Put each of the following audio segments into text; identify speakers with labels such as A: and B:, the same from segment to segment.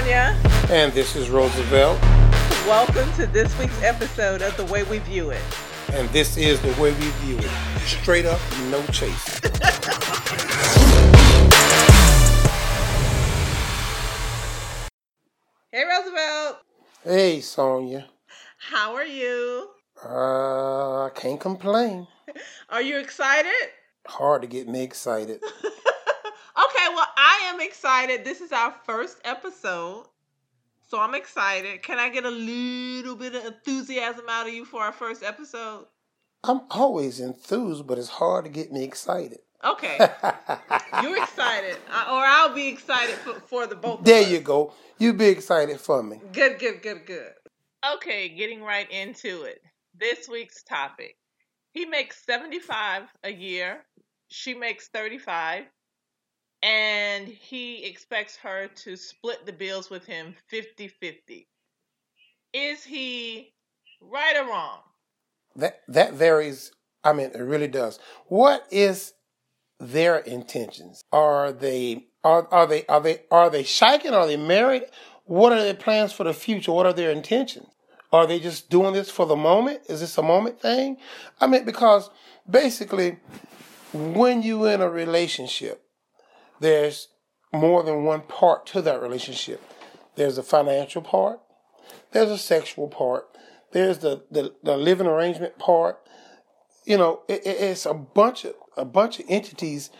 A: Sonia.
B: And this is Roosevelt.
A: Welcome to this week's episode of The Way We View It.
B: And this is the way we view it. Straight up, no chase.
A: Hey, Roosevelt.
B: hey, Sonia.
A: How are you?
B: Uh, I can't complain.
A: Are you excited?
B: Hard to get me excited.
A: okay, well, I am excited. This is our first episode. So I'm excited. Can I get a little bit of enthusiasm out of you for our first episode?
B: I'm always enthused, but it's hard to get me excited.
A: Okay. You're excited. Uh, or I'll be excited for, for the both of
B: there you go. You be excited for me.
A: Good, good, good, good. Okay, getting right into it. This week's topic. He makes 75 a year. She makes 35. And he expects her to split the bills with him 50-50. Is he right or wrong?
B: That that varies. I mean, it really does. What is their intentions? Are they are are they are they are they shiking? Are they married? What are their plans for the future? What are their intentions? Are they just doing this for the moment? Is this a moment thing? I mean, because basically, when you in a relationship, there's more than one part to that relationship. There's a financial part. There's a sexual part. There's the, the, the living arrangement part. You know, it, it- it's a bunch of a bunch of entities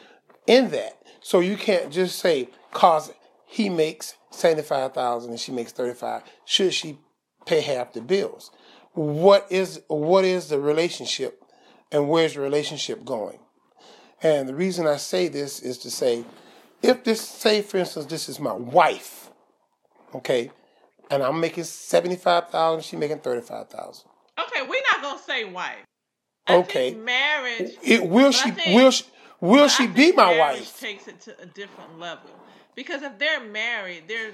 B: in that. So you can't just say cause he makes seventy five thousand and she makes thirty five. Should she pay half the bills? What is what is the relationship, and where's the relationship going? And the reason I say this is to say, if this, say for instance, this is my wife, okay, and I'm making seventy five thousand, she making thirty five thousand.
A: Okay, we're not going to say wife. I
B: Okay.
A: marriage
B: It will she
A: think-
B: will she will she be my wife?
A: Takes it to a different level because if they're married, they're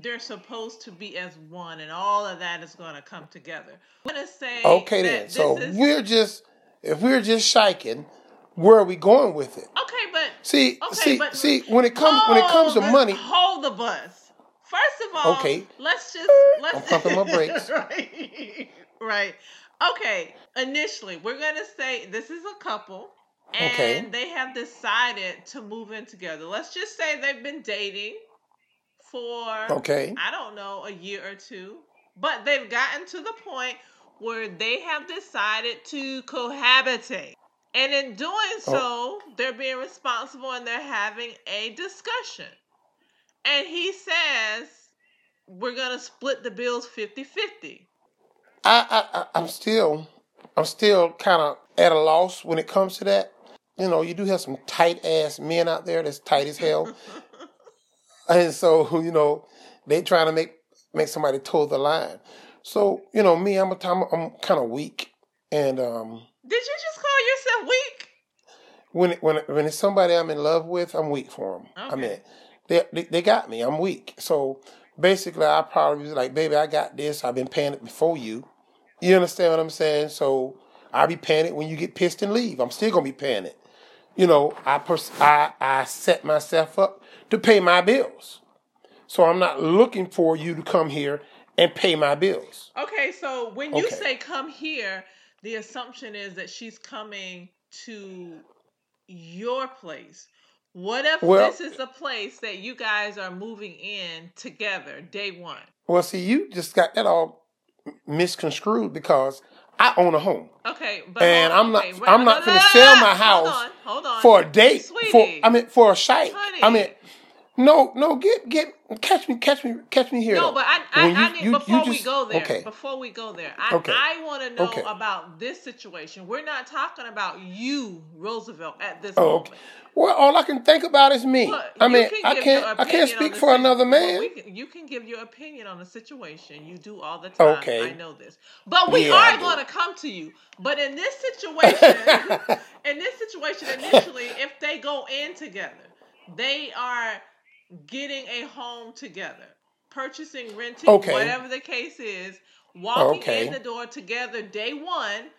A: they're supposed to be as one, and all of that is going to come together. I'm gonna say
B: Okay then. So
A: is-
B: we're just if we're just shiking, where are we going with it?
A: okay, but
B: See,
A: okay,
B: see,
A: but
B: see, when it comes when it comes to money,
A: hold the bus. First of all,
B: Okay.
A: let's just
B: I'm
A: let's
B: pumping my brakes.
A: right, right. Okay, initially we're gonna say this is a couple. And
B: Okay.
A: they have decided to move in together. Let's just say they've been dating for
B: okay,
A: I don't know, a year or two. But they've gotten to the point where they have decided to cohabitate. And in doing
B: Oh.
A: so, they're being responsible and they're having a discussion. And he says, we're going to split the bills 50 50.
B: I, I, I I'm still I'm still kind of at a loss when it comes to that. You know, you do have some tight ass men out there that's tight as hell, and so you know they trying to make make somebody toe the line. So you know, me, I'm a I'm, I'm kind of weak, and um,
A: Did you just call yourself weak?
B: when when when it's somebody I'm in love with, I'm weak for them. I mean, they, they they got me. I'm weak. So basically, I probably was like, baby, I got this. I've been paying it before you. You understand what I'm saying? So I'll be paying it when you get pissed and leave. I'm still gonna be paying it. You know, I pers- I I set myself up to pay my bills. So I'm not looking for you to come here and pay my bills.
A: Okay, so when you
B: Okay.
A: say come here, the assumption is that she's coming to your place. What if
B: Well-
A: this is the place that you guys are moving in together, day one?
B: Well, see, you just got that all misconstrued because I own a home.
A: Okay, but
B: And
A: hold-
B: I'm not-
A: okay,
B: I'm
A: no,
B: not
A: no,
B: finna
A: no, no,
B: sell my
A: Hold
B: house
A: on, hold on.
B: for a date.
A: Sweetie,
B: For I mean, for a shite.
A: Honey.
B: I mean, no, no, get get catch me, catch me, catch me here.
A: No, but I, I,
B: When
A: I need
B: you- you
A: before we go there.
B: Okay.
A: Before we go there, I,
B: Okay.
A: I want to know
B: Okay.
A: about this situation. We're not talking about you, Roosevelt, at this
B: Oh,
A: moment.
B: okay. Well, all I can think about is me.
A: Look,
B: I mean,
A: can
B: I can't, I can't speak for
A: sit-
B: another
A: well,
B: man.
A: we can- you can give your opinion on the situation. You do all the time.
B: Okay.
A: I know this, but we
B: Yeah,
A: are going to come to you. But in this situation, in this situation, initially, if they go in together, they are getting a home together, purchasing, renting,
B: Okay.
A: whatever the case is, walking
B: Okay.
A: in the door together day one,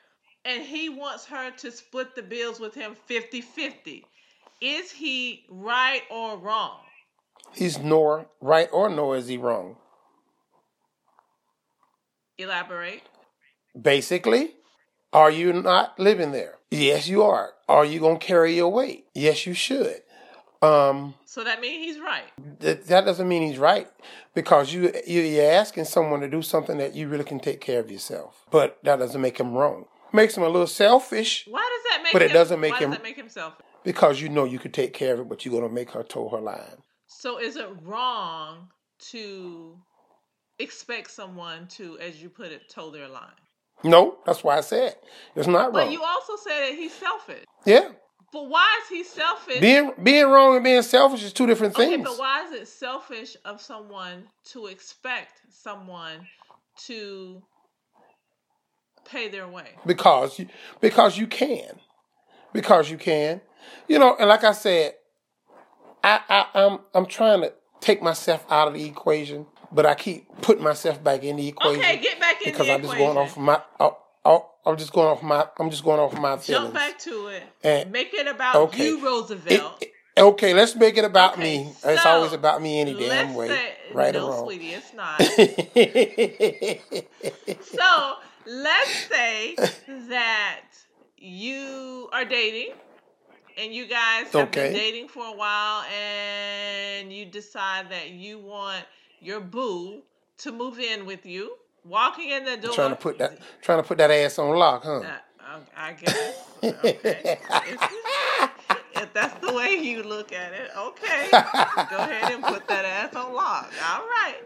A: and he wants her to split the bills with him 50 50. Is he right or wrong?
B: he's nor right or nor is he wrong.
A: Elaborate.
B: Basically, are you not living there? Yes, you are. Are you going to carry your weight? Yes, you should. Um,
A: So that means he's right.
B: that, that doesn't mean he's right because you, you you're asking someone to do something that you really can take care of yourself. But that doesn't make him wrong. Makes him a little selfish
A: Why does that make
B: But it doesn't make
A: why
B: him-
A: does that make him selfish?
B: because you know you could take care of it, but you're gonna make her toe her line.
A: So is it wrong to expect someone to, as you put it, toe their line?
B: No, that's why I said it's not wrong.
A: But you also said that he's selfish.
B: yeah,
A: But why is he selfish?
B: being being wrong and being selfish is two different
A: okay,
B: things.
A: but why is it selfish of someone to expect someone to pay their way?
B: because you because you can because you can you know and like i said i, I i'm i'm trying to take myself out of the equation but i keep putting myself back in the equation
A: Okay, get back in
B: because i'm just going off my Oh, i'm just going off my i'm just going off my feelings
A: Jump back to it.
B: And-
A: Make it about
B: okay.
A: you, Roosevelt.
B: it- okay let's make it about
A: Okay,
B: me it's always about me any damn way
A: say,
B: right
A: no,
B: or wrong
A: sweetie, it's not. so let's say that you are dating and you guys have
B: Okay.
A: been dating for a while and you decide that you want your boo to move in with you walking in the door
B: trying to put that trying to put that ass on lock huh
A: Uh, I- I guess. Okay. If, that's the way you look at it, okay. Go ahead and put that ass on lock. All right.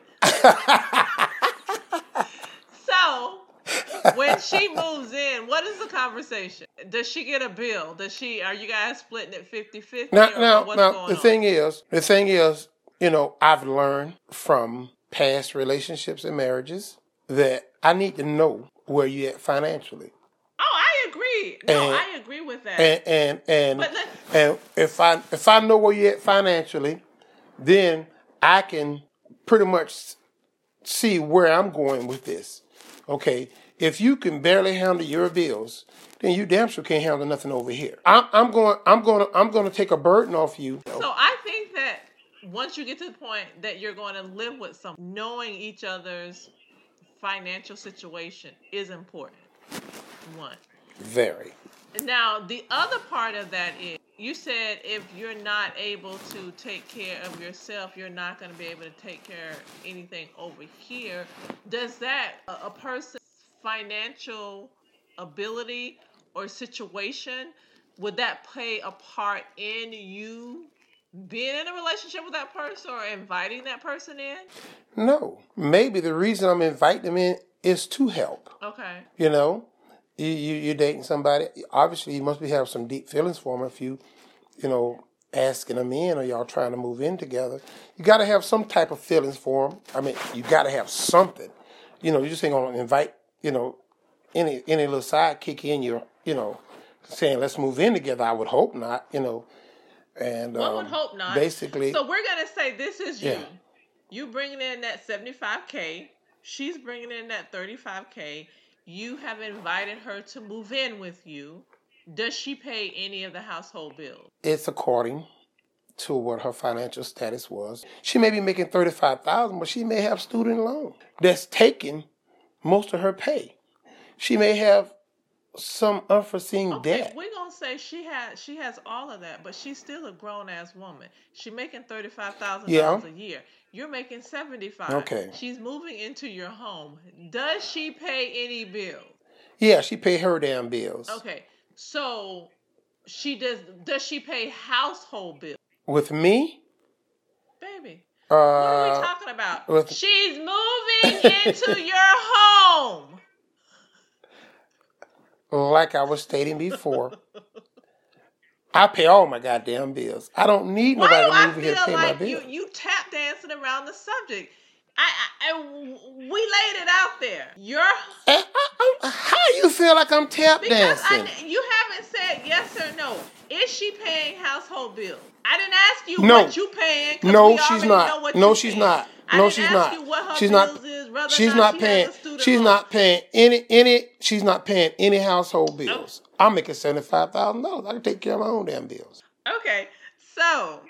A: So, when she moves in, what is the conversation? Does she get a bill? Does she are you guys splitting it 50-50
B: Now, now, now the
A: on?
B: thing is, the thing is, you know, I've learned from past relationships and marriages that I need to know where you're at financially,
A: Oh, I agree. No,
B: And-
A: I agree with that.
B: and and and
A: But
B: and if I if I know where you're at financially, then I can pretty much see where I'm going with this. Okay, if you can barely handle your bills, then you damn sure can't handle nothing over here. I'm, I'm going. I'm going. to I'm going to take a burden off you.
A: So I think that once you get to the point that you're going to live with someone, knowing each other's financial situation is important. One.
B: Very.
A: Now, the other part of that is you said if you're not able to take care of yourself, you're not going to be able to take care of anything over here. Does that, a, a person's financial ability or situation, would that play a part in you being in a relationship with that person or inviting that person in?
B: No, maybe the reason I'm inviting them in is to help.
A: Okay.
B: You know, you, you you're dating somebody. Obviously, you must be have some deep feelings for them if you, you know, asking them in or y'all trying to move in together. You got to have some type of feelings for them. I mean, you got to have something. You know, you just ain't gonna invite you know any any little sidekick in your you know saying let's move in together. I would hope not. You know, and
A: One would
B: um,
A: hope not.
B: Basically,
A: So we're gonna say this is you. You bringing in that seventy five k. She's bringing in that thirty five k. You have invited her to move in with you. Does she pay any of the household bills?
B: it's according to what her financial status was. She may be making thirty five thousand, but she may have student loan that's taking most of her pay. She may have some unforeseen
A: Okay,
B: debt.
A: we're gonna say she has she has all of that, but she's still a grown ass woman. She's making thirty five thousand dollars a year. You're making seventy five.
B: Okay.
A: She's moving into your home. Does she pay any bills?
B: Yeah, she pay her damn bills.
A: Okay, so she does. Does she pay household bills,
B: With me,
A: baby? What are we
B: uh,
A: talking about?
B: with-
A: She's moving into your home.
B: Like I was stating before, I pay all my goddamn bills. I don't need
A: Why
B: nobody
A: do
B: to move here to pay my
A: like you
B: bills.
A: you tap dancing around the subject? I, I, we laid it out there. You're
B: Eh, I- I- how you feel like I'm tap
A: because
B: dancing?
A: I, you haven't said yes or no. Is she paying household bills? I didn't ask you
B: No.
A: what you paying.
B: No, she's not. No, she's
A: paying.
B: not.
A: I
B: No, she's not.
A: You what her
B: She's not-
A: Is,
B: She's
A: not, she
B: paying.
A: Has a student
B: She's
A: loan.
B: not paying any any. She's not paying any household bills. I'm making seventy five thousand dollars. I can take care of my own damn bills.
A: Okay, so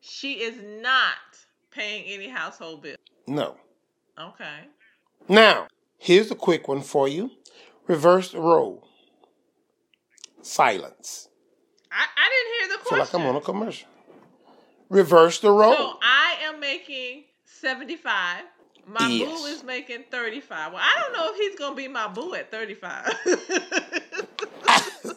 A: She is not paying any household bill.
B: No.
A: Okay.
B: Now, here's a quick one for you. Reverse the role. Silence.
A: I, I didn't hear the question.
B: Feel like I'm on a commercial. Reverse the role.
A: So I am making 75. My
B: Yes.
A: boo is making 35. Well, I don't know if he's going to be my boo at 35.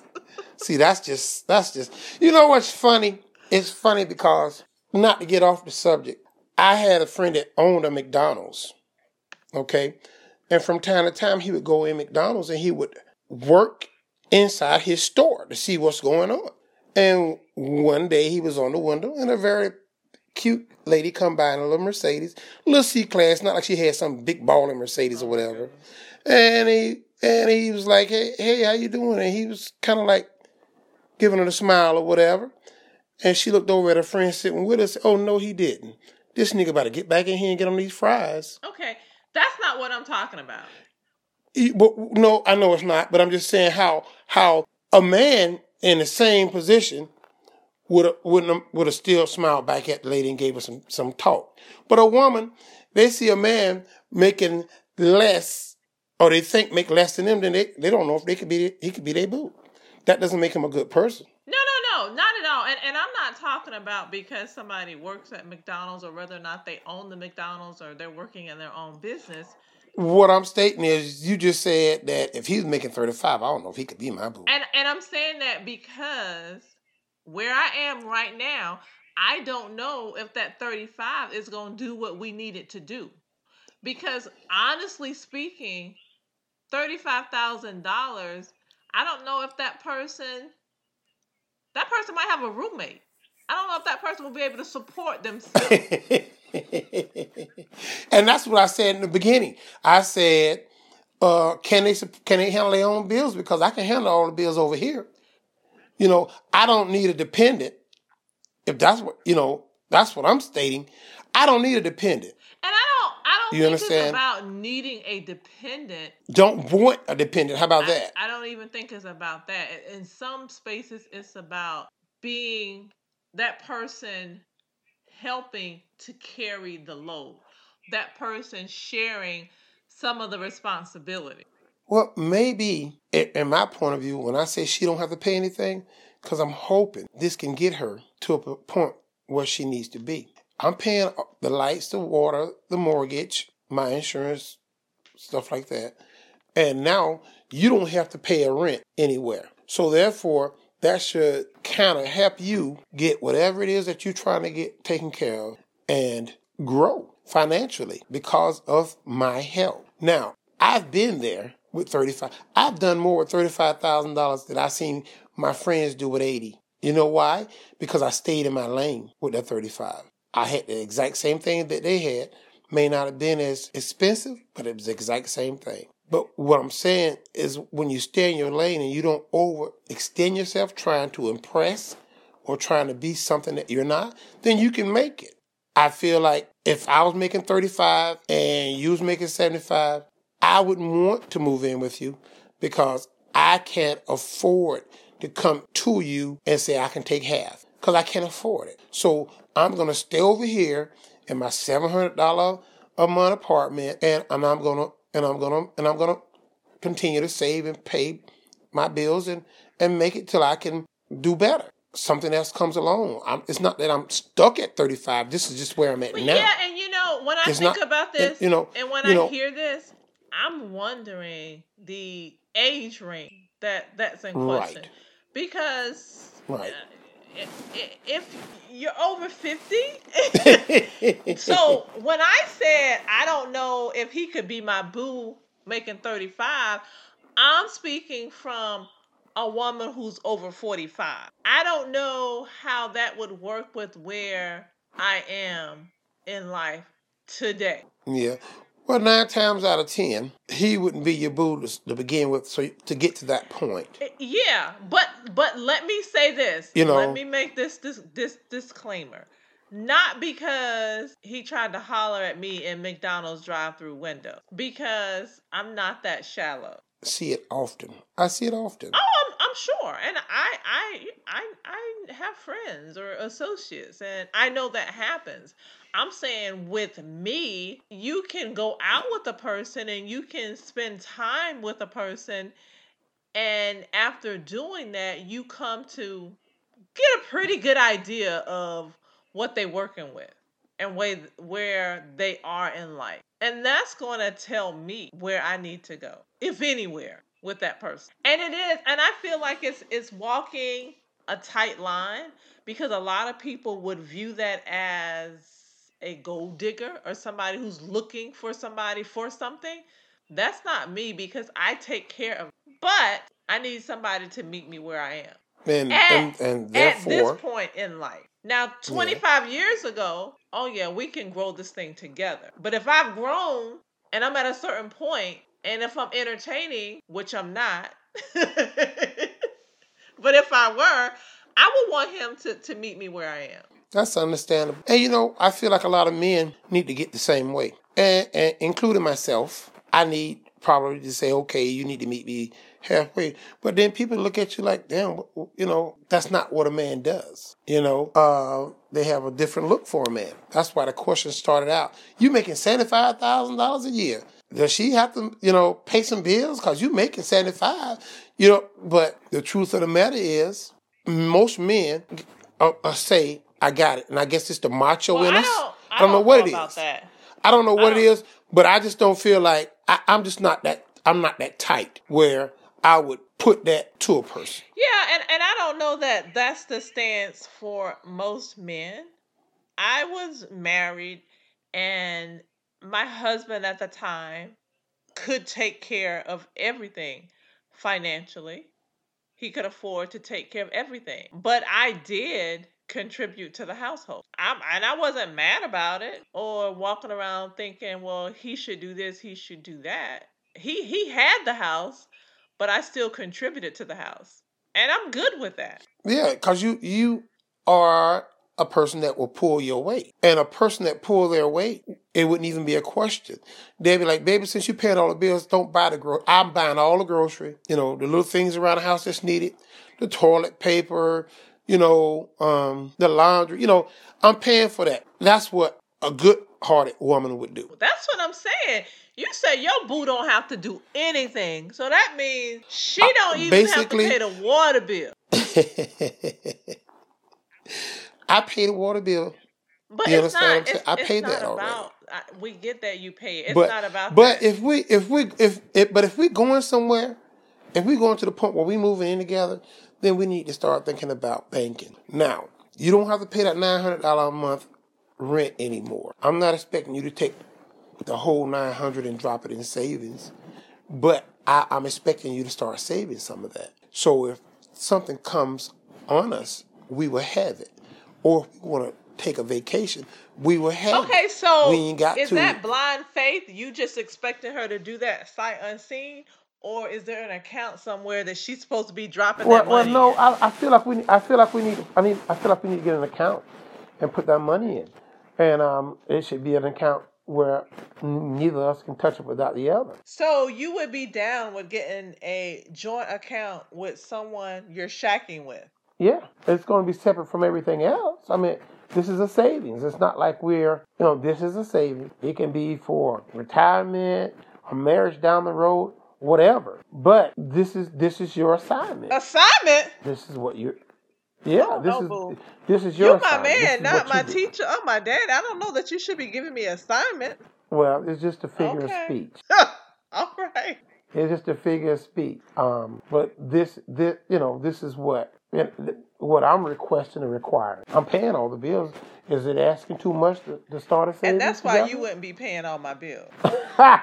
B: See, that's just that's just you know what's funny? It's funny because not to get off the subject. I had a friend that owned a McDonald's. Okay. And from time to time he would go in McDonald's and he would work inside his store to see what's going on. And one day he was on the window and a very cute lady come by in a little Mercedes, little C class, not like she had some big balling Mercedes or whatever. And he and he was like, Hey, hey, how you doing? And he was kind of like giving her a smile or whatever. And she looked over at her friend sitting with us. Oh no, he didn't. This nigga about to get back in here and get on these fries.
A: okay. That's not what I'm talking about.
B: He- But no, I know it's not. But I'm just saying how how a man in the same position would have wouldn't would have still smiled back at the lady and gave her some some talk. But a woman, they see a man making less, or they think make less than them, then they they don't know if they could be he could be their boo. That doesn't make him a good person.
A: No, no, no, not at all. And and I'm not talking about because somebody works at McDonald's or whether or not they own the McDonald's or they're working in their own business.
B: What I'm stating is, you just said that if he's making 35, I don't know if he could be my boo.
A: And and I'm saying that because where I am right now, I don't know if that 35 is going to do what we need it to do. Because honestly speaking, $35,000, I don't know if that person that person might have a roommate. I don't know if that person will be able to support themselves.
B: and that's what I said in the beginning. I said, uh, can they can they handle their own bills? Because I can handle all the bills over here. You know, I don't need a dependent. If that's what you know, that's what I'm stating. I don't need a dependent.
A: And I don't I don't
B: You
A: think it's
B: understand?
A: about needing a dependent
B: Don't want a dependent. How about
A: I-
B: that?
A: I, don't even think it's about that. In some spaces, it's about being that person helping to carry the load, that person sharing some of the responsibility.
B: Well, maybe, in my point of view, when I say she don't have to pay anything, because I'm hoping this can get her to a point where she needs to be. I'm paying uh, the lights, the water, the mortgage, my insurance, stuff like that. And now you don't have to pay a rent anywhere. So therefore, that should kind of help you get whatever it is that you're trying to get taken care of and grow financially because of my help. Now, I've been there with 35. I've done more with $35,000 than I've seen my friends do with 80. You know why? Because I stayed in my lane with that 35. I had the exact same thing that they had. May not have been as expensive, but it was the exact same thing. But what I'm saying is when you stay in your lane and you don't overextend yourself trying to impress or trying to be something that you're not, then you can make it. I feel like if I was making 35 and you was making 75, I wouldn't want to move in with you because I can't afford to come to you and say I can take half because I can't afford it. So I'm going to stay over here in my $700 a month apartment and, and I'm going to and I'm going to and I'm going to continue to save and pay my bills and and make it till I can do better. Something else comes along. I'm, it's not that I'm stuck at 35. This is just where I'm at now.
A: yeah, and you know, when I
B: It's
A: think
B: not-
A: about
B: and,
A: this,
B: you know,
A: and when I
B: know-
A: hear this, I'm wondering the age range that that's in
B: Right.
A: question. Because
B: Right.
A: uh, if you're over 50, so when I said I don't know if he could be my boo making 35, I'm speaking from a woman who's over 45. I don't know how that would work with where I am in life today.
B: Yeah. Well, nine times out of ten, he wouldn't be your boo to, to begin with. So to get to that point,
A: eh, Yeah, but but let me say this.
B: You know-
A: let me make this this this disclaimer. Not because he tried to holler at me in McDonald's drive-through window, because I'm not that shallow.
B: see it often. I see it often.
A: Oh, I'm, I'm sure, and I, I, I, I have friends or associates, and I know that happens. I'm saying with me, you can go out with a person and you can spend time with a person, and after doing that, you come to get a pretty good idea of what they're working with and way where they are in life. And that's going to tell me where I need to go, if anywhere, with that person. And it is, and I feel like it's it's walking a tight line because a lot of people would view that as a gold digger or somebody who's looking for somebody for something. That's not me because I take care of. But I need somebody to meet me where I am.
B: And
A: At-
B: and, and therefore,
A: At this point in life. Now, 25 years ago, oh yeah, we can grow this thing together. But if I've grown and I'm at a certain point, and if I'm entertaining, which I'm not, but if I were, I would want him to, to meet me where I am.
B: That's understandable. And you know, I feel like a lot of men need to get the same way, and, and including myself. I need probably to say, okay, you need to meet me halfway. But then people look at you like, damn, you know, that's not what a man does. You know, uh, they have a different look for a man. That's why the question started out. You making seventy five thousand dollars a year. Does she have to, you know, pay some bills? Cause you making seventy five. You know, but the truth of the matter is, most men uh, uh, say, "I got it," and I guess it's the macho
A: Well,
B: in
A: I
B: us.
A: don't, I
B: don't know what it is.
A: that.
B: I don't know what it
A: don't-
B: is, but I just don't feel like I, I'm just not that. I'm not that tight where I would put that to a person.
A: Yeah, and, and I don't know that that's the stance for most men. I was married, and my husband at the time could take care of everything financially. He could afford to take care of everything. But I did contribute to the household. I'm, and I wasn't mad about it or walking around thinking, well, he should do this, he should do that. He he had the house, but I still contributed to the house. And I'm good with that.
B: Yeah, because you you are a person that will pull your weight, and a person that pull their weight, it wouldn't even be a question. They'd be like, "Baby, since you paid all the bills, don't buy the gro. I'm buying all the grocery. You know, the little things around the house that's needed, the toilet paper, you know, um, the laundry. You know, I'm paying for that. That's what a good-hearted woman would do.
A: That's what I'm saying. You say your boo don't have to do anything. So that means she
B: Uh,
A: don't even have to pay the water bill.
B: I pay the water bill.
A: But
B: You
A: it's
B: understand
A: not
B: I'm saying?
A: it's,
B: I paid that already.
A: about I, we get that you pay it. It's
B: but
A: not about
B: but
A: that.
B: if we if we if, if but if we going somewhere, if we going to the point where we moving in together, then we need to start thinking about banking. Now you don't have to pay that nine hundred dollar a month rent anymore. I'm not expecting you to take the whole nine hundred and drop it in savings, but I, I'm expecting you to start saving some of that. So if something comes on us, we will have it. Or if we want to take a vacation, we will have
A: Okay, so
B: we ain't got
A: is
B: to
A: that blind faith? You just expecting her to do that sight unseen, or is there an account somewhere that she's supposed to be dropping
B: Well,
A: that
B: well, no. I, I feel like we, I feel like we need, I mean, I feel like we need to get an account and put that money in, and um, it should be an account where neither of us can touch it without the other.
A: So you would be down with getting a joint account with someone you're shacking with.
B: Yeah, it's going to be separate from everything else. I mean, this is a savings. It's not like we're, you know, this is a savings. It can be for retirement, a marriage down the road, whatever. But this is this is your assignment.
A: Assignment?
B: This is what you're. Yeah,
A: Oh,
B: this
A: no,
B: is
A: boo.
B: this is your
A: You're my
B: assignment.
A: Man, not my
B: do.
A: teacher or my dad. I don't know that you should be giving me assignment.
B: Well, it's just a figure
A: Okay.
B: of speech.
A: All right.
B: It's just a figure of speech. Um, but this, this, you know, this is what what I'm requesting and requiring. I'm paying all the bills. Is it asking too much to, to start a savings?
A: And that's why you wouldn't be paying all my bills.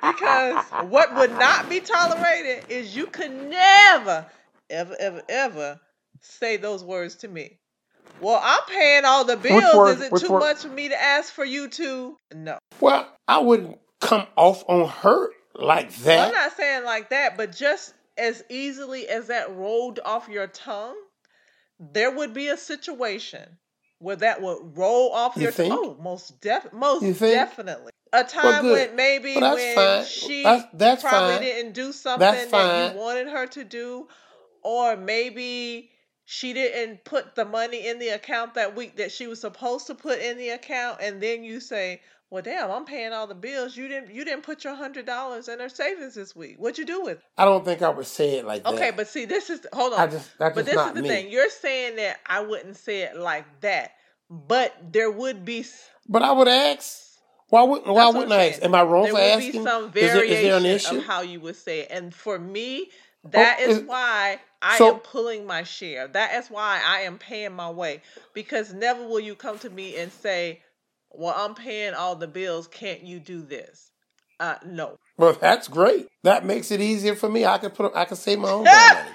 A: Because what would not be tolerated is you could never, ever, ever, ever say those words to me. Well, I'm paying all the bills.
B: words-
A: Is it too
B: word-
A: much for me to ask for you to? No.
B: well, I wouldn't come off on her like that.
A: I'm not saying like that, but just as easily as that rolled off your tongue, there would be a situation where that would roll off
B: You
A: your
B: think?
A: tongue. Oh, most def- most definitely. A time
B: good.
A: when maybe
B: Well,
A: when
B: fine.
A: she
B: That's- that's
A: probably
B: fine.
A: didn't do something that you wanted her to do, or maybe she didn't put the money in the account that week that she was supposed to put in the account and then you say well damn i'm paying all the bills you didn't you didn't put your hundred dollars in her savings this week what'd you do with it
B: I don't think I would say it like that.
A: okay but see this is hold on
B: I just that's
A: but
B: just
A: this
B: not
A: is the
B: me.
A: thing you're saying that i wouldn't say it like that but there would be
B: But I would ask. Why wouldn't Why wouldn't
A: I'm
B: ask? Am I wrong
A: there
B: for
A: would
B: asking?
A: be some
B: is, there, is there an
A: variation
B: issue?
A: of how you would say it and for me that is
B: is-
A: why I
B: so-
A: am pulling my share. That is why I am paying my way. Because never will you come to me and say, Well, I'm paying all the bills. Can't you do this? Uh no.
B: Well, that's great. That makes it easier for me. I can put. I can save my own money.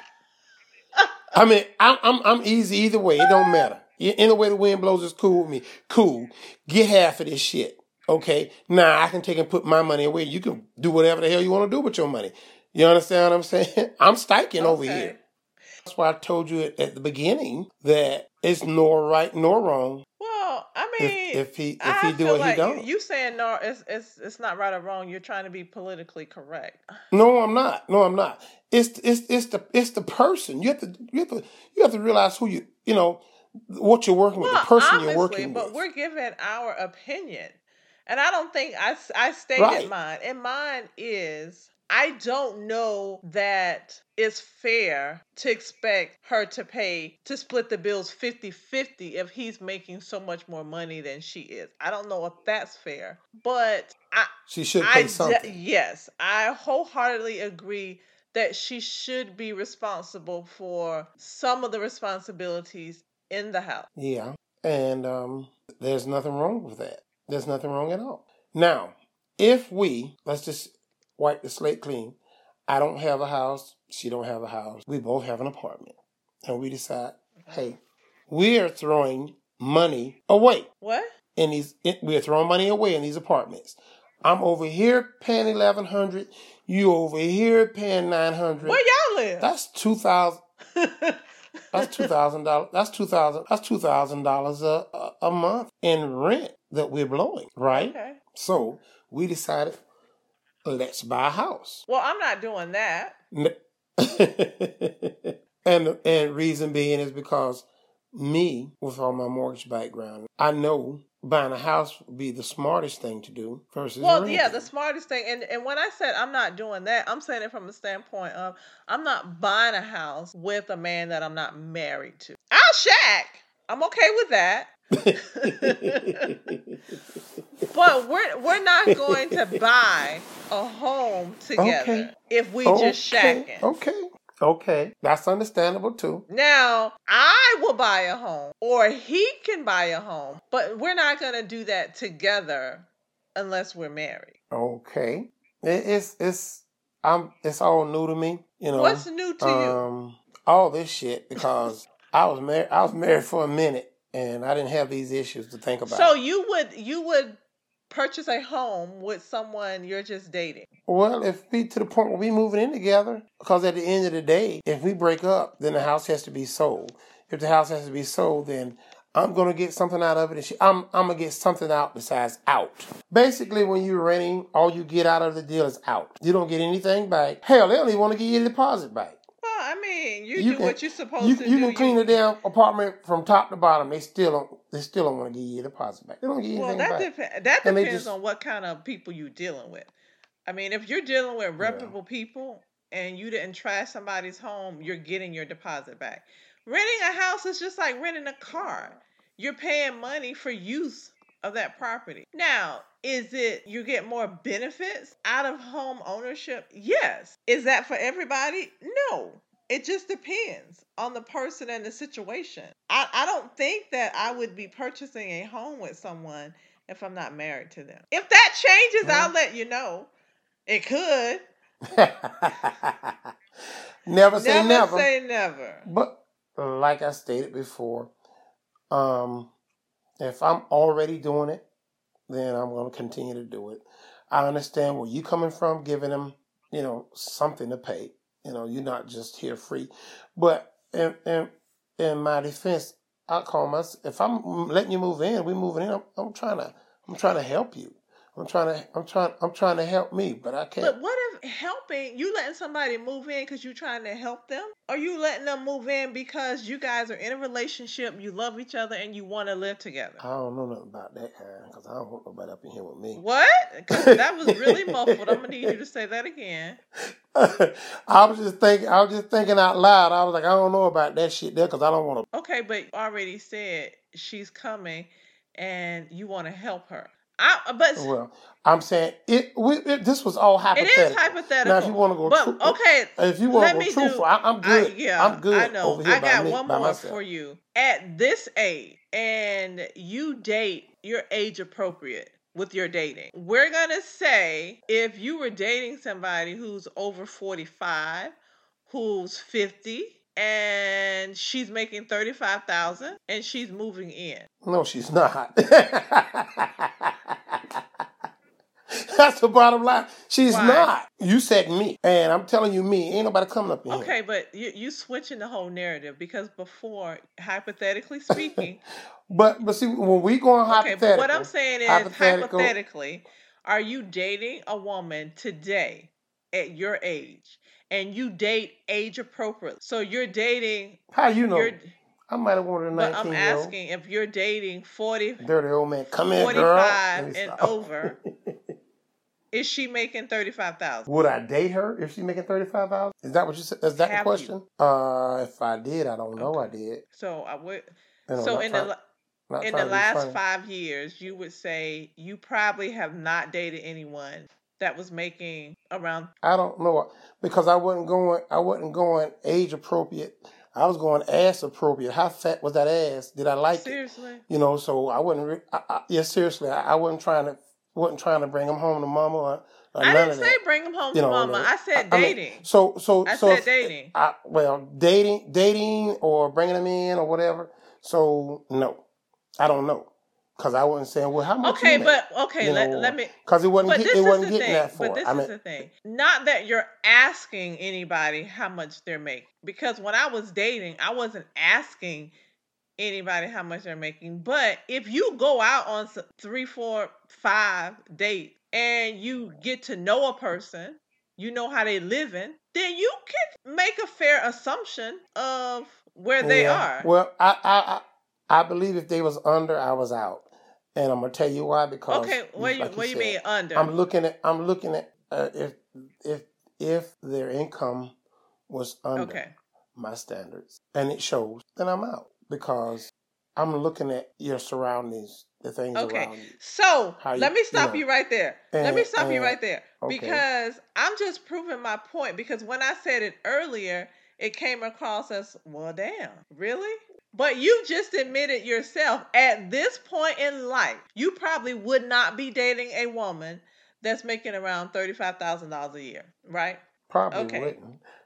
B: I mean, I'm I'm I'm easy either way. It don't matter. Any way the wind blows is cool with me. Cool. Get half of this shit. Okay. Now I can take and put my money away. You can do whatever the hell you want to do with your money. You understand what I'm saying? I'm stiking over here. That's why I told you at, at the beginning that it's nor right nor wrong
A: Well, I mean
B: if he if
A: I
B: he do it,
A: like
B: he don't.
A: you saying no, it's it's it's not right or wrong. You're trying to be politically correct.
B: No, I'm not. No, I'm not. It's it's it's the it's the person. You have to you have to you have to realize who you you know what you're working with, the person you're working
A: but
B: with.
A: But we're giving our opinion, and I don't think I, I stated
B: Right.
A: mine. And mine is I don't know that it's fair to expect her to pay to split the bills 50-50 if he's making so much more money than she is. I don't know if that's fair, but I
B: She should pay
A: de-
B: something.
A: yes, I wholeheartedly agree that she should be responsible for some of the responsibilities in the house.
B: Yeah, and um, there's nothing wrong with that. There's nothing wrong at all. Now, if we let's just wipe the slate clean. I don't have a house. She don't have a house. We both have an apartment, and we decide, hey, we are throwing money away.
A: What?
B: in these we're throwing money away in these apartments. I'm over here paying eleven hundred. You over here paying nine hundred.
A: Where y'all live?
B: That's two thousand. That's two thousand dollars. That's two thousand. That's two thousand dollars a a- a month in rent that we're blowing, right?
A: okay.
B: So we decided, let's buy a house.
A: Well, I'm not doing that.
B: and and reason being is because me, with all my mortgage background, I know buying a house would be the smartest thing to do versus
A: Well,
B: renting.
A: yeah, the smartest thing, and and when I said I'm not doing that, I'm saying it from a standpoint of I'm not buying a house with a man that I'm not married to. I'll shack. I'm okay with that. But we're we're not going to buy a home together
B: Okay.
A: if we
B: okay,
A: just shacking.
B: okay, okay, that's understandable too.
A: Now, I will buy a home or he can buy a home, but we're not going to do that together unless we're married.
B: Okay, it, it's it's I'm it's all new to me. You know,
A: What's new to you?
B: um, all this shit because I was married. I was married for a minute, and I didn't have these issues to think about.
A: So you would you would purchase a home with someone you're just dating.
B: Well, if we to the point where we moving in together, because at the end of the day, if we break up, then the house has to be sold. If the house has to be sold, then I'm gonna get something out of it, and she, I'm I'm gonna get something out besides out. Basically, when you're renting, all you get out of the deal is out. You don't get anything back. Hell, they don't even want to give you a deposit back.
A: You,
B: You
A: do
B: can-
A: what you're supposed
B: You,
A: to
B: you
A: do.
B: can clean the damn apartment from top to bottom. They still don't. They still don't want to give you a deposit back. They don't give you
A: well,
B: anything
A: that
B: back.
A: depends. That depends
B: just-
A: on what kind of people you're dealing with. I mean, if you're dealing with reputable people and you didn't trash somebody's home, you're getting your deposit back. Renting a house is just like renting a car. You're paying money for use of that property. Now, is it you get more benefits out of home ownership? Yes. Is that for everybody? No. It just depends on the person and the situation. I, I don't think that I would be purchasing a home with someone if I'm not married to them. If that changes, I'll let you know. It could.
B: never say
A: never,
B: never.
A: say never.
B: But like I stated before, um, if I'm already doing it, then I'm going to continue to do it. I understand where you're coming from, giving them, you know, something to pay. You know, you're not just here free. But in in, in my defense, I call myself if I'm letting you move in, we moving in. I'm, I'm trying to I'm trying to help you. I'm trying to I'm trying I'm trying to help me, but I can't.
A: But what helping you letting somebody move in because you're trying to help them? Are you letting them move in because you guys are in a relationship, you love each other, and you want to live together?
B: I don't know nothing about that kind because I don't want nobody up in here with me.
A: What? That was really muffled. I'm gonna need you to say that again.
B: I was just thinking. I was just thinking out loud. I was like, I don't know about that shit there because I don't want to.
A: Okay, but you already said she's coming, and you want to help her. I, but
B: Well, I'm saying it, we, it. This was all hypothetical.
A: is hypothetical.
B: Now, if you want to go,
A: but
B: tru-
A: okay,
B: if you want
A: let
B: to
A: me
B: go truthful,
A: do-
B: I, I'm
A: I,
B: good.
A: yeah,
B: I'm good.
A: I know. I got
B: me-
A: one more for you. At this age, and you date, you're age appropriate with your dating. We're gonna say if you were dating somebody who's over 45, who's 50, and she's making 35,000 and she's moving in.
B: No, she's not. That's the bottom line. She's
A: Why?
B: not. You said me, and I'm telling you, me. Ain't nobody coming up in here.
A: Okay, but you you switching the whole narrative because before, hypothetically speaking,
B: But but see, when we going
A: okay,
B: hypothetical,
A: but what I'm saying is
B: hypothetical-
A: hypothetically, are you dating a woman today at your age and you date age appropriate? So you're dating
B: how you know?
A: you're
B: I might have wanted a 19 but I'm
A: asking if you're dating 40
B: dirty old man. Come here, girl.
A: 45
B: Let
A: and over, is she making 35,000?
B: Would I date her if she's making thirty five thousand? Is that what you said? Is that the
A: Have
B: question? Uh, if I did, I don't know. I did.
A: So I would so in
B: trying-
A: the in the last
B: funny.
A: five years, you would say you probably have not dated anyone that was making around.
B: I don't know because I wasn't going. I wasn't going age appropriate. I was going ass appropriate. How fat was that ass? Did I like it?
A: Seriously,
B: You know, so I wasn't. Re- I, I, yeah, seriously, I, I wasn't trying to. wasn't trying to bring him home to mama or, or
A: I didn't say
B: that.
A: bring him home
B: You
A: to
B: know,
A: mama. I said
B: I mean,
A: dating.
B: so so
A: I
B: so
A: said
B: if-
A: dating.
B: I, well, dating, dating, or bringing them in or whatever. So no, I don't know because I wasn't saying well how much.
A: Okay, but okay,
B: you
A: let,
B: know,
A: let me.
B: because it wasn't get, it
A: is
B: wasn't getting
A: thing.
B: that
A: But this
B: I
A: is
B: mean,
A: the thing. Not that you're asking anybody how much they're making, because when I was dating, I wasn't asking anybody how much they're making. But if you go out on three, four, five dates and you get to know a person, you know how they living, then you can make a fair assumption of where they
B: yeah.
A: are.
B: Well, I, I I I believe if they was under, I was out, and I'm gonna tell you why because
A: okay, what you
B: like
A: what you
B: said,
A: mean under?
B: I'm looking at I'm looking at uh, if if if their income was under
A: okay.
B: my standards and it shows, then I'm out because I'm looking at your surroundings, the things
A: Okay.
B: around you.
A: So
B: you-
A: let me
B: you
A: stop
B: know.
A: you right there. let me
B: And-
A: stop you right there
B: okay.
A: because I'm just proving my point. Because when I said it earlier, it came across as, well, damn, really? But you just admitted yourself at this point in life, you probably would not be dating a woman that's making around $35,000 a year, right?
B: Probably
A: Okay.
B: wouldn't.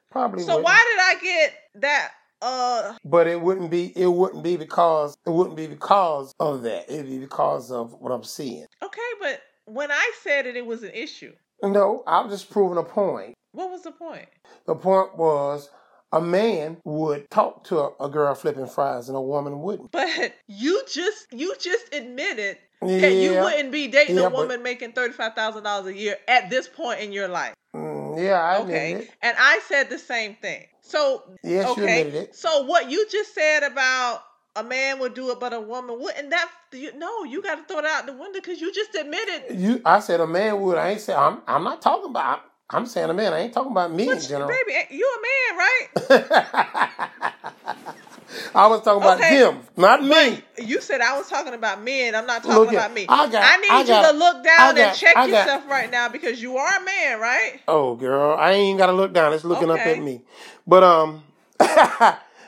B: Probably
A: So
B: wouldn't.
A: why did I get that? Uh,
B: But it wouldn't be. It wouldn't be because. It wouldn't be because of that. It'd be because of what I'm seeing.
A: okay, but when I said it, it was an issue.
B: No, I'm just proving a point.
A: What was the point?
B: The point was a man would talk to a, a girl flipping fries and a woman wouldn't.
A: But you just you just admitted that you wouldn't be dating
B: Yeah,
A: a
B: but-
A: woman making thirty five thousand dollars a year at this point in your life.
B: Mm, yeah, I admit
A: Okay,
B: it.
A: and I said the same thing. So
B: Yes,
A: okay, so what you just said about a man would do it, but a woman wouldn't. That you, no, you got to throw it out the window because you just admitted.
B: You, I said a man would. I ain't say. I'm. I'm not talking about. I'm saying a man. I ain't talking about me in general.
A: baby, eh, you a man, right?
B: I was talking about
A: Okay.
B: them, not me.
A: You said I was talking about men. I'm not talking
B: Look
A: about me.
B: I got-
A: I need
B: I
A: you
B: got-
A: to look down
B: I
A: and check
B: got-
A: yourself right now because you are a man, right?
B: Oh, girl, I ain't got to look down. It's looking up at me. But um,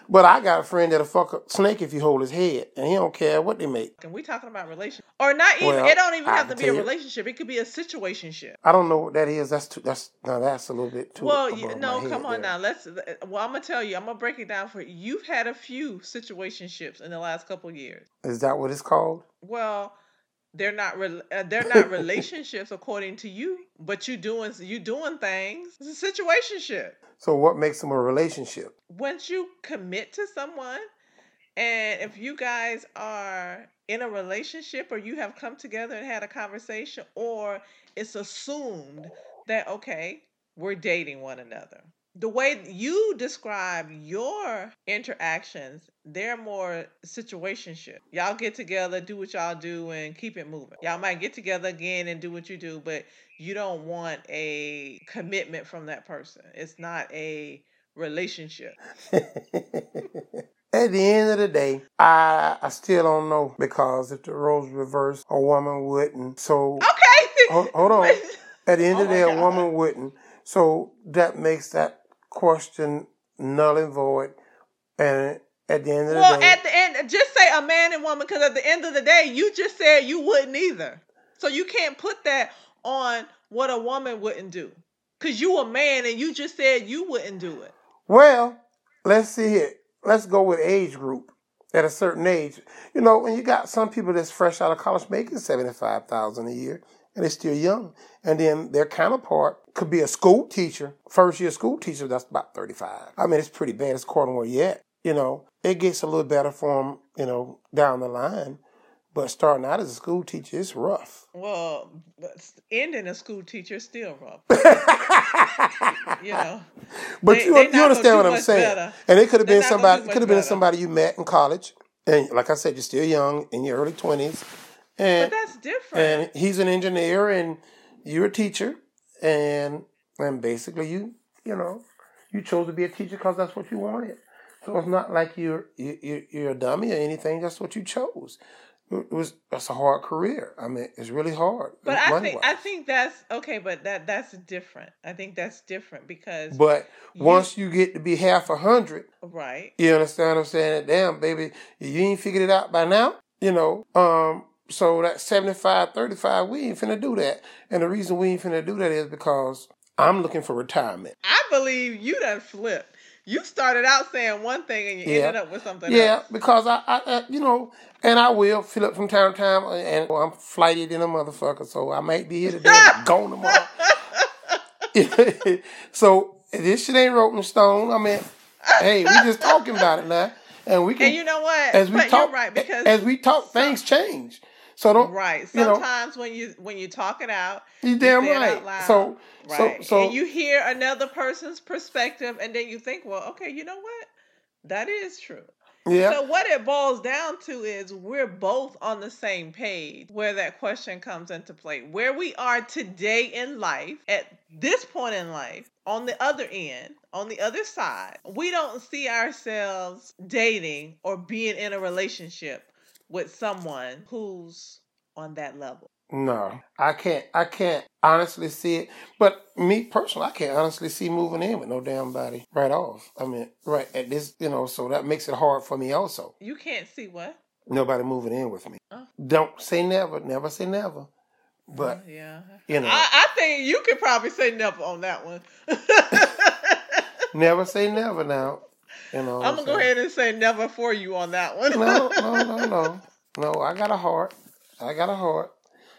B: but I got a friend that'll fuck a snake if you hold his head, and he don't care what they make.
A: And we talking about relationship, or not even.
B: Well,
A: it don't even
B: I
A: have to be a relationship. It could be a situationship.
B: I don't know what that is. That's too. That's now that's a little bit too.
A: Well, you, no, come on
B: there.
A: now. Let's. Uh, well, I'm gonna tell you. I'm gonna break it down for you. You've had a few situationships in the last couple of years.
B: Is that what it's called?
A: Well, they're not. Re- uh, they're not relationships according to you, but you doing you doing things. It's a situationship.
B: So what makes them a relationship?
A: Once you commit to someone, And if you guys are in a relationship or you have come together and had a conversation, or it's assumed that, okay, we're dating one another. The way you describe your interactions, they're more situationship. Y'all get together, do what y'all do, and keep it moving. Y'all might get together again and do what you do, but you don't want a commitment from that person. It's not a relationship.
B: At the end of the day, I I still don't know because if the roles reversed, a woman wouldn't. So
A: okay,
B: hold, hold on. At the end oh of the day, a woman wouldn't. So that makes that question null and void. And at the end of
A: well,
B: the day,
A: at the end, just say a man and woman because at the end of the day, you just said you wouldn't either. So you can't put that on what a woman wouldn't do because you a man and you just said you wouldn't do it.
B: Well, let's see it. Let's go with age group. At a certain age, you know, when you got some people that's fresh out of college making seventy five thousand a year, and they're still young. And then their counterpart could be a school teacher, first year school teacher, that's about 35. I mean, it's pretty bad. It's according where yet. You know, it gets a little better for them, you know, down the line. But starting out as a school teacher, it's rough.
A: Well, ending a school teacher is still rough. you know.
B: But they, you, you understand what I'm saying. Better. And it could have been somebody. It Could have been somebody you met in college, and like I said, you're still young in your early twenties,
A: and but that's different.
B: And he's an engineer, and you're a teacher, and and basically you you know you chose to be a teacher because that's what you wanted. So it's not like you're you, you're a dummy or anything. That's what you chose. It was that's a hard career. I mean, it's really hard.
A: But I think I think that's okay. But that that's different. I think that's different because.
B: But you, once you get to be half a hundred,
A: right?
B: You understand what I'm saying? Damn, baby, you ain't figured it out by now. You know, um, so that 75 35, we ain't finna do that. And the reason we ain't finna do that is because I'm looking for retirement.
A: I believe you done flipped. You started out saying one thing and you yeah. ended up with something else.
B: yeah,
A: else.
B: because I, I, I, you know, and I will fill up from time to time, and I'm flighted in a motherfucker, so I might be here today, gone tomorrow. so this shit ain't wrote in stone. I mean, hey, we just talking about it now, and we can.
A: And you know what?
B: As we but talk, right because as we talk, things change. So don't
A: right. Sometimes you know, when you when you talk it out,
B: you damn right. So right. so so
A: and you hear another person's perspective, and then you think, well, okay, you know what? That is true. Yeah. So what it boils down to is we're both on the same page where that question comes into play. Where we are today in life, at this point in life, on the other end, on the other side, we don't see ourselves dating or being in a relationship with someone who's on that level.
B: No, I can't. I can't honestly see it. But me personally, I can't honestly see moving in with no damn body right off. I mean, right at this, you know. So that makes it hard for me also.
A: You can't see what?
B: Nobody moving in with me. Oh. Don't say never. Never say never. But
A: oh,
B: yeah, you know,
A: I, I, think you could probably say never on that one.
B: never say never now. You know,
A: I'm gonna go ahead and say never for you on that one.
B: no, no, no, no, no. I got a heart. I got a heart.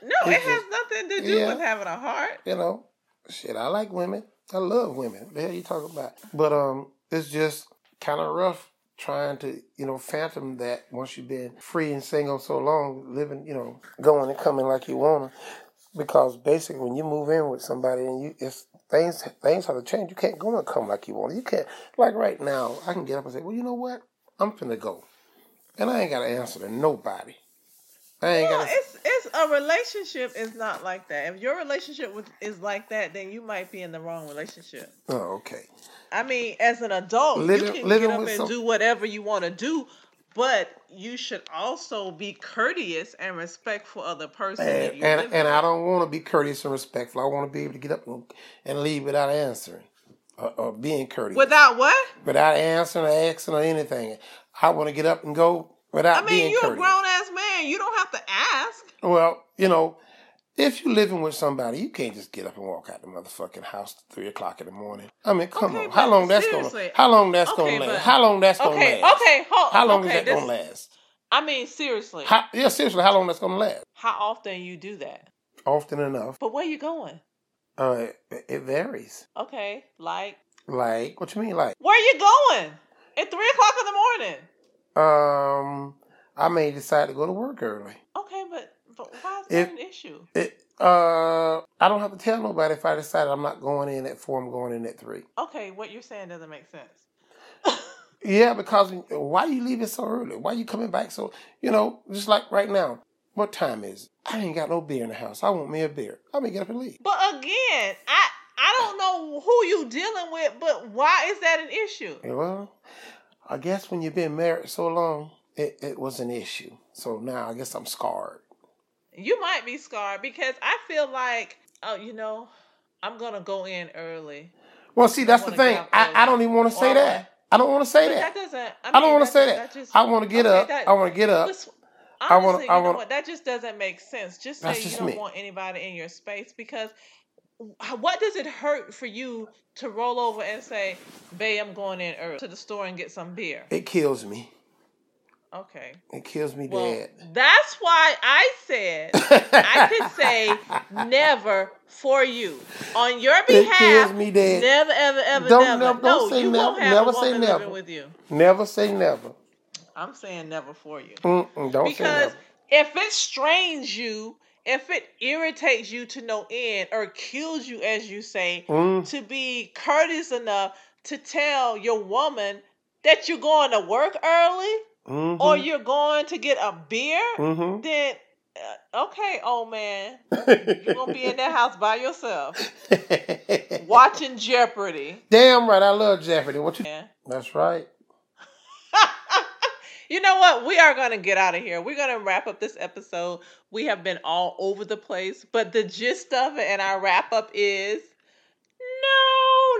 A: No, it's it has nothing to do yeah, with having a heart.
B: You know, shit. I like women. I love women. The hell you talking about? But um, it's just kind of rough trying to you know phantom that once you've been free and single so long, living you know going and coming like you wanna. Because basically, when you move in with somebody and you, it's things things have to change. You can't go and come like you want. You can't like right now. I can get up and say, "Well, you know what? I'm finna go," and I ain't got to answer to nobody.
A: I ain't well, gotta... it's it's a relationship is not like that. If your relationship with, is like that, then you might be in the wrong relationship.
B: Oh, okay.
A: I mean, as an adult, living, you can get up and some... do whatever you want to do, but you should also be courteous and respectful of the person
B: and, and, and I don't want to be courteous and respectful. I want to be able to get up and, leave without answering or, or, being courteous.
A: Without what?
B: Without answering or asking or anything. I want to get up and go without being. I
A: mean,
B: you're
A: courteous. a grown ass man. You don't have to ask.
B: Well, you know, if you're living with somebody, you can't just get up and walk out the motherfucking house at three o'clock in the morning. I mean, come okay, on. How long that's seriously. gonna? How long that's okay, gonna last? How long that's gonna
A: okay,
B: last?
A: Okay, hold,
B: How long is that
A: this,
B: gonna last?
A: I mean, seriously.
B: How, yeah, seriously. How long that's gonna last?
A: How often you do that?
B: Often enough.
A: But where you going?
B: Uh, it, it varies.
A: Okay, like.
B: Like what you mean, like?
A: Where you going at three o'clock in the morning?
B: um, I may decide to go to work early.
A: Okay, but but why is that
B: If-
A: an issue?
B: It, uh, I don't have to tell nobody if I decide I'm not going in at four. I'm going in at three.
A: Okay, what you're saying doesn't make sense.
B: Yeah, because why are you leaving so early? Why are you coming back so? You know, just like right now. What time is it? I ain't got no beer in the house. I want me a beer. I'm gonna get up and leave.
A: But again, I I don't know who you dealing with, but why is that an issue?
B: Well, I guess when you've been married so long, it, it was an issue. So now I guess I'm scarred.
A: You might be scarred because I feel like, oh, you know, I'm gonna go in early.
B: Well, see, that's the thing. I, I don't even want to say that. I don't want to say
A: But
B: that.
A: that doesn't. I,
B: I don't want to say
A: that-
B: that.
A: just-
B: I want to get
A: okay,
B: up.
A: that-
B: I want to get up.
A: Listen,
B: I wanna- I wanna-
A: That just doesn't make sense. Just say
B: That's
A: you
B: just
A: don't
B: me.
A: want anybody in your space because what does it hurt for you to roll over and say, "Babe, I'm going in early to the store and get some beer"?
B: It kills me.
A: Okay.
B: It kills me
A: Well,
B: bad.
A: that's why I said I could say never for you on your behalf.
B: It kills me dead.
A: Never, ever, ever,
B: Don't-
A: never.
B: never- don't
A: no,
B: say
A: you won't
B: never-
A: have
B: never
A: a
B: say
A: woman
B: never.
A: living with you.
B: Never say never.
A: I'm saying never for you.
B: Mm-mm, don't say
A: Because if it strains you, if it irritates you to no end, or kills you, as you say,
B: Mm,
A: to be courteous enough to tell your woman that you're going to work early
B: mhm,
A: or you're going to get a beer,
B: mhm.
A: then uh, okay, old man, you're gonna be in that house by yourself watching Jeopardy.
B: Damn right, I love Jeopardy. What you?
A: Yeah.
B: That's right.
A: you know what? We are going to get out of here. We're going to wrap up this episode. We have been all over the place, but the gist of it and our wrap up is no,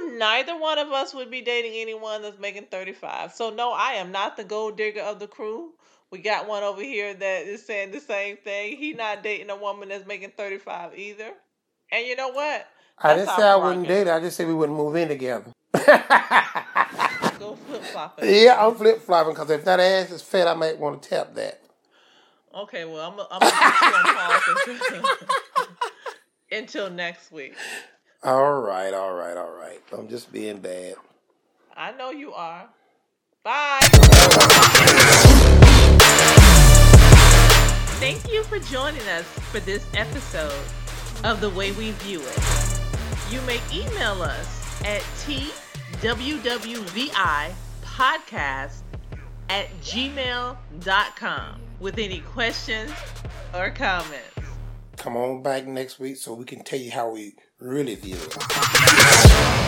A: neither one of us would be dating anyone that's making 35. So, no, I am not the gold digger of the crew. We got one over here that is saying the same thing. He not dating a woman that's making 35 either. And you know what?
B: I didn't say I wouldn't date. her. I just said we wouldn't move in together.
A: Go flip flop
B: yeah, I'm flip flopping because if that ass is fat, I might want to tap that.
A: Okay, well, I'm, I'm going to put you on pause until, until next week.
B: All right, all right, all right. I'm just being bad.
A: I know you are. Bye. Thank you for joining us for this episode of The Way We View It. You may email us at twwvipodcast at gmail.com with any questions or comments.
B: Come on back next week so we can tell you how we really it.